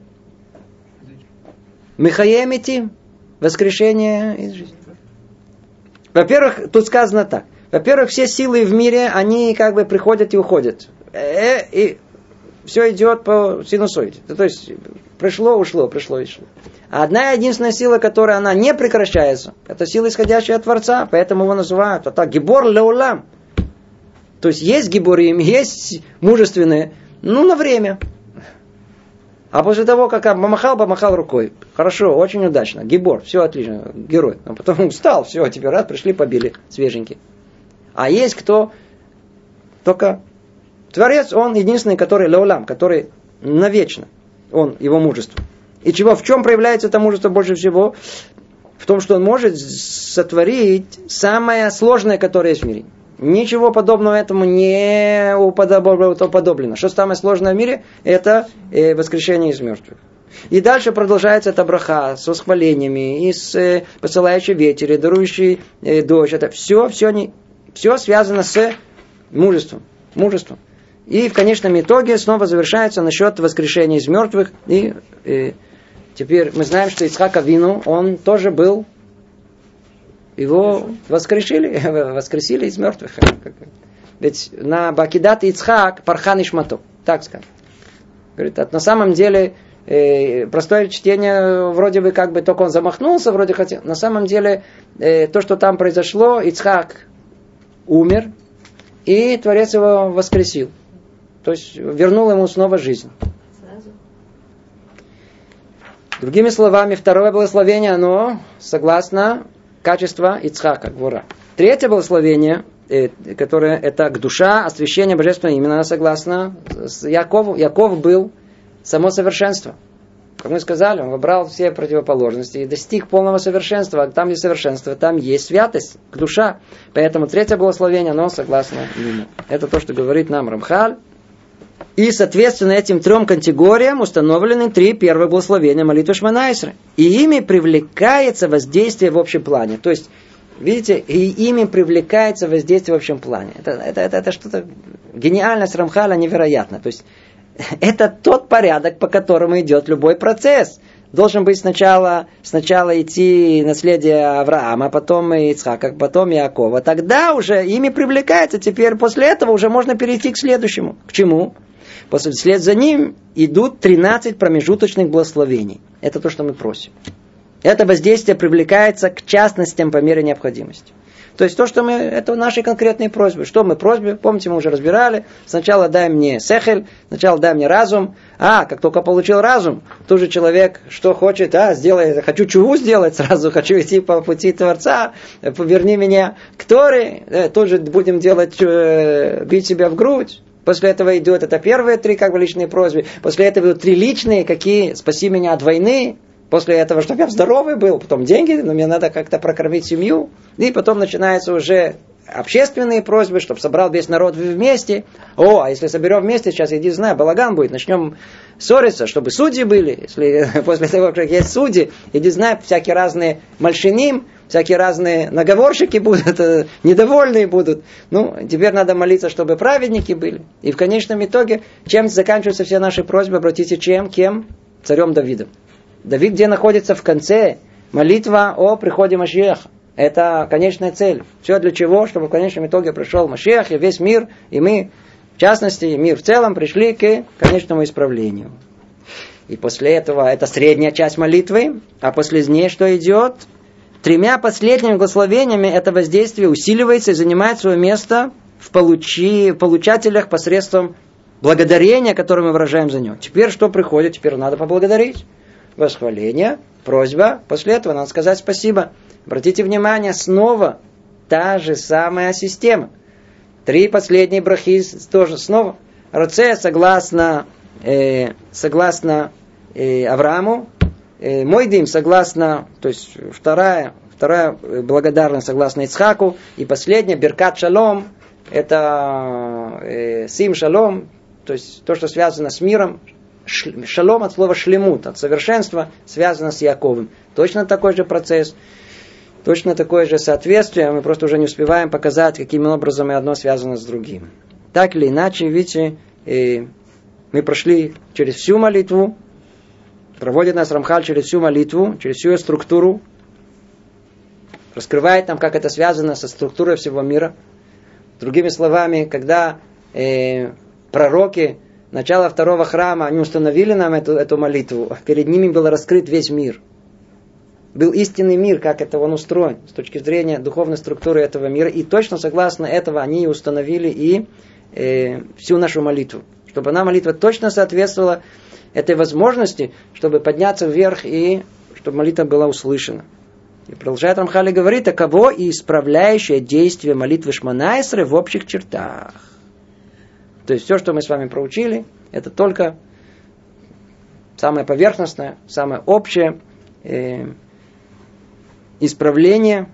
S1: Михаемити, воскрешение из жизни. Во-первых, тут сказано так. Во-первых, все силы в мире, они как бы приходят и уходят. Э, и все идет по синусоиде. То есть пришло, ушло, пришло и ушло. А одна единственная сила, которая она не прекращается, это сила, исходящая от Творца. Поэтому его называют так, гибор леулам. То есть есть гиборим, есть мужественные, ну, на время. А после того, как помахал, помахал рукой. Хорошо, очень удачно. Гибор, все отлично, герой. А потом устал, все, теперь раз, пришли, побили, свеженький. А есть кто только Творец, он единственный, который леулам, который навечно, он, его мужество. И чего, в чем проявляется это мужество больше всего? В том, что он может сотворить самое сложное, которое есть в мире. Ничего подобного этому не уподоблено. Что самое сложное в мире? Это э, воскрешение из мертвых. И дальше продолжается эта браха с восхвалениями, и с э, посылающей ветер, и дарующий э, дождь. Это все, все, не, все связано с мужеством. мужеством. И в конечном итоге снова завершается насчет воскрешения из мертвых. И э, теперь мы знаем, что Ицхак Авину, он тоже был его воскрешили, воскресили из мертвых. Ведь на Бакидат Ицхак Пархан Ишмато. Так скажем. Говорит, а на самом деле э, простое чтение вроде бы как бы только он замахнулся, вроде хотел. На самом деле э, то, что там произошло, Ицхак умер, и Творец его воскресил. То есть вернул ему снова жизнь. Другими словами, второе благословение, оно согласно качество Ицхака, Гвура. Третье благословение, э, которое это к душа, освящение божественного именно согласно Якову. Яков был само совершенство. Как мы сказали, он выбрал все противоположности и достиг полного совершенства. Там, где совершенство, там есть святость, душа. Поэтому третье благословение, оно согласно ему. Это то, что говорит нам Рамхаль. И, соответственно, этим трем категориям установлены три первых благословения молитвы Шманайсры. И ими привлекается воздействие в общем плане. То есть, видите, и ими привлекается воздействие в общем плане. Это, это, это, это что-то... Гениальность Рамхаля невероятна. То есть, это тот порядок, по которому идет любой процесс должен быть сначала, сначала идти наследие Авраама, потом Ицхака, потом Якова. Тогда уже ими привлекается. Теперь после этого уже можно перейти к следующему. К чему? После, вслед за ним идут 13 промежуточных благословений. Это то, что мы просим. Это воздействие привлекается к частностям по мере необходимости. То есть то, что мы, это наши конкретные просьбы. Что мы просьбы, помните, мы уже разбирали. Сначала дай мне сехель, сначала дай мне разум. А, как только получил разум, тут же человек, что хочет, а, сделай, хочу чуву сделать сразу, хочу идти по пути Творца, верни меня к Торе, э, тут же будем делать, э, бить себя в грудь. После этого идет, это первые три как бы личные просьбы. После этого идут три личные, какие, спаси меня от войны, После этого, чтобы я здоровый был, потом деньги, но мне надо как-то прокормить семью. И потом начинаются уже общественные просьбы, чтобы собрал весь народ вместе. О, а если соберем вместе, сейчас, иди знаю, балаган будет, начнем ссориться, чтобы судьи были. Если после того, как есть судьи, иди знаю, всякие разные мальшиним, всякие разные наговорщики будут, э, недовольные будут. Ну, теперь надо молиться, чтобы праведники были. И в конечном итоге, чем заканчиваются все наши просьбы, обратите, чем, кем? Царем Давидом. Давид где находится в конце? Молитва о приходе Машиаха. Это конечная цель. Все для чего? Чтобы в конечном итоге пришел Машиах и весь мир, и мы, в частности, мир в целом, пришли к конечному исправлению. И после этого это средняя часть молитвы, а после ней что идет? Тремя последними благословениями это воздействие усиливается и занимает свое место в получи, получателях посредством благодарения, которое мы выражаем за него. Теперь что приходит? Теперь надо поблагодарить восхваление, просьба, после этого надо сказать спасибо. Обратите внимание, снова та же самая система. Три последние брахи тоже снова. Роце согласно, э, согласно э, Аврааму, э, мой дым согласно, то есть вторая, вторая благодарность согласно Ицхаку, и последняя Беркат Шалом, это э, Сим Шалом, то есть то, что связано с миром, шалом от слова шлемут, от совершенства, связано с Яковым. Точно такой же процесс, точно такое же соответствие, мы просто уже не успеваем показать, каким образом и одно связано с другим. Так или иначе, видите, и мы прошли через всю молитву, проводит нас Рамхаль через всю молитву, через всю ее структуру, раскрывает нам, как это связано со структурой всего мира. Другими словами, когда э, пророки начала второго храма, они установили нам эту, эту молитву, перед ними был раскрыт весь мир. Был истинный мир, как это он устроен, с точки зрения духовной структуры этого мира. И точно согласно этого они установили и э, всю нашу молитву. Чтобы она молитва точно соответствовала этой возможности, чтобы подняться вверх и чтобы молитва была услышана. И продолжает Рамхали говорит, кого и исправляющее действие молитвы Шманайсры в общих чертах. То есть все, что мы с вами проучили, это только самое поверхностное, самое общее э, исправление,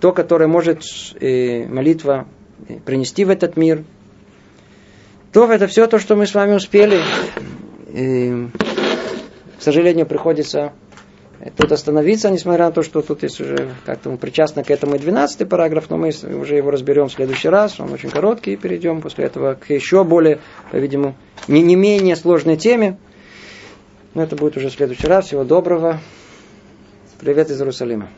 S1: то, которое может э, молитва э, принести в этот мир. То это все то, что мы с вами успели. Э, к сожалению, приходится тут остановиться, несмотря на то, что тут есть уже как-то мы причастны к этому и 12 параграф, но мы уже его разберем в следующий раз, он очень короткий, и перейдем после этого к еще более, по-видимому, не, не менее сложной теме. Но это будет уже в следующий раз. Всего доброго. Привет из Иерусалима.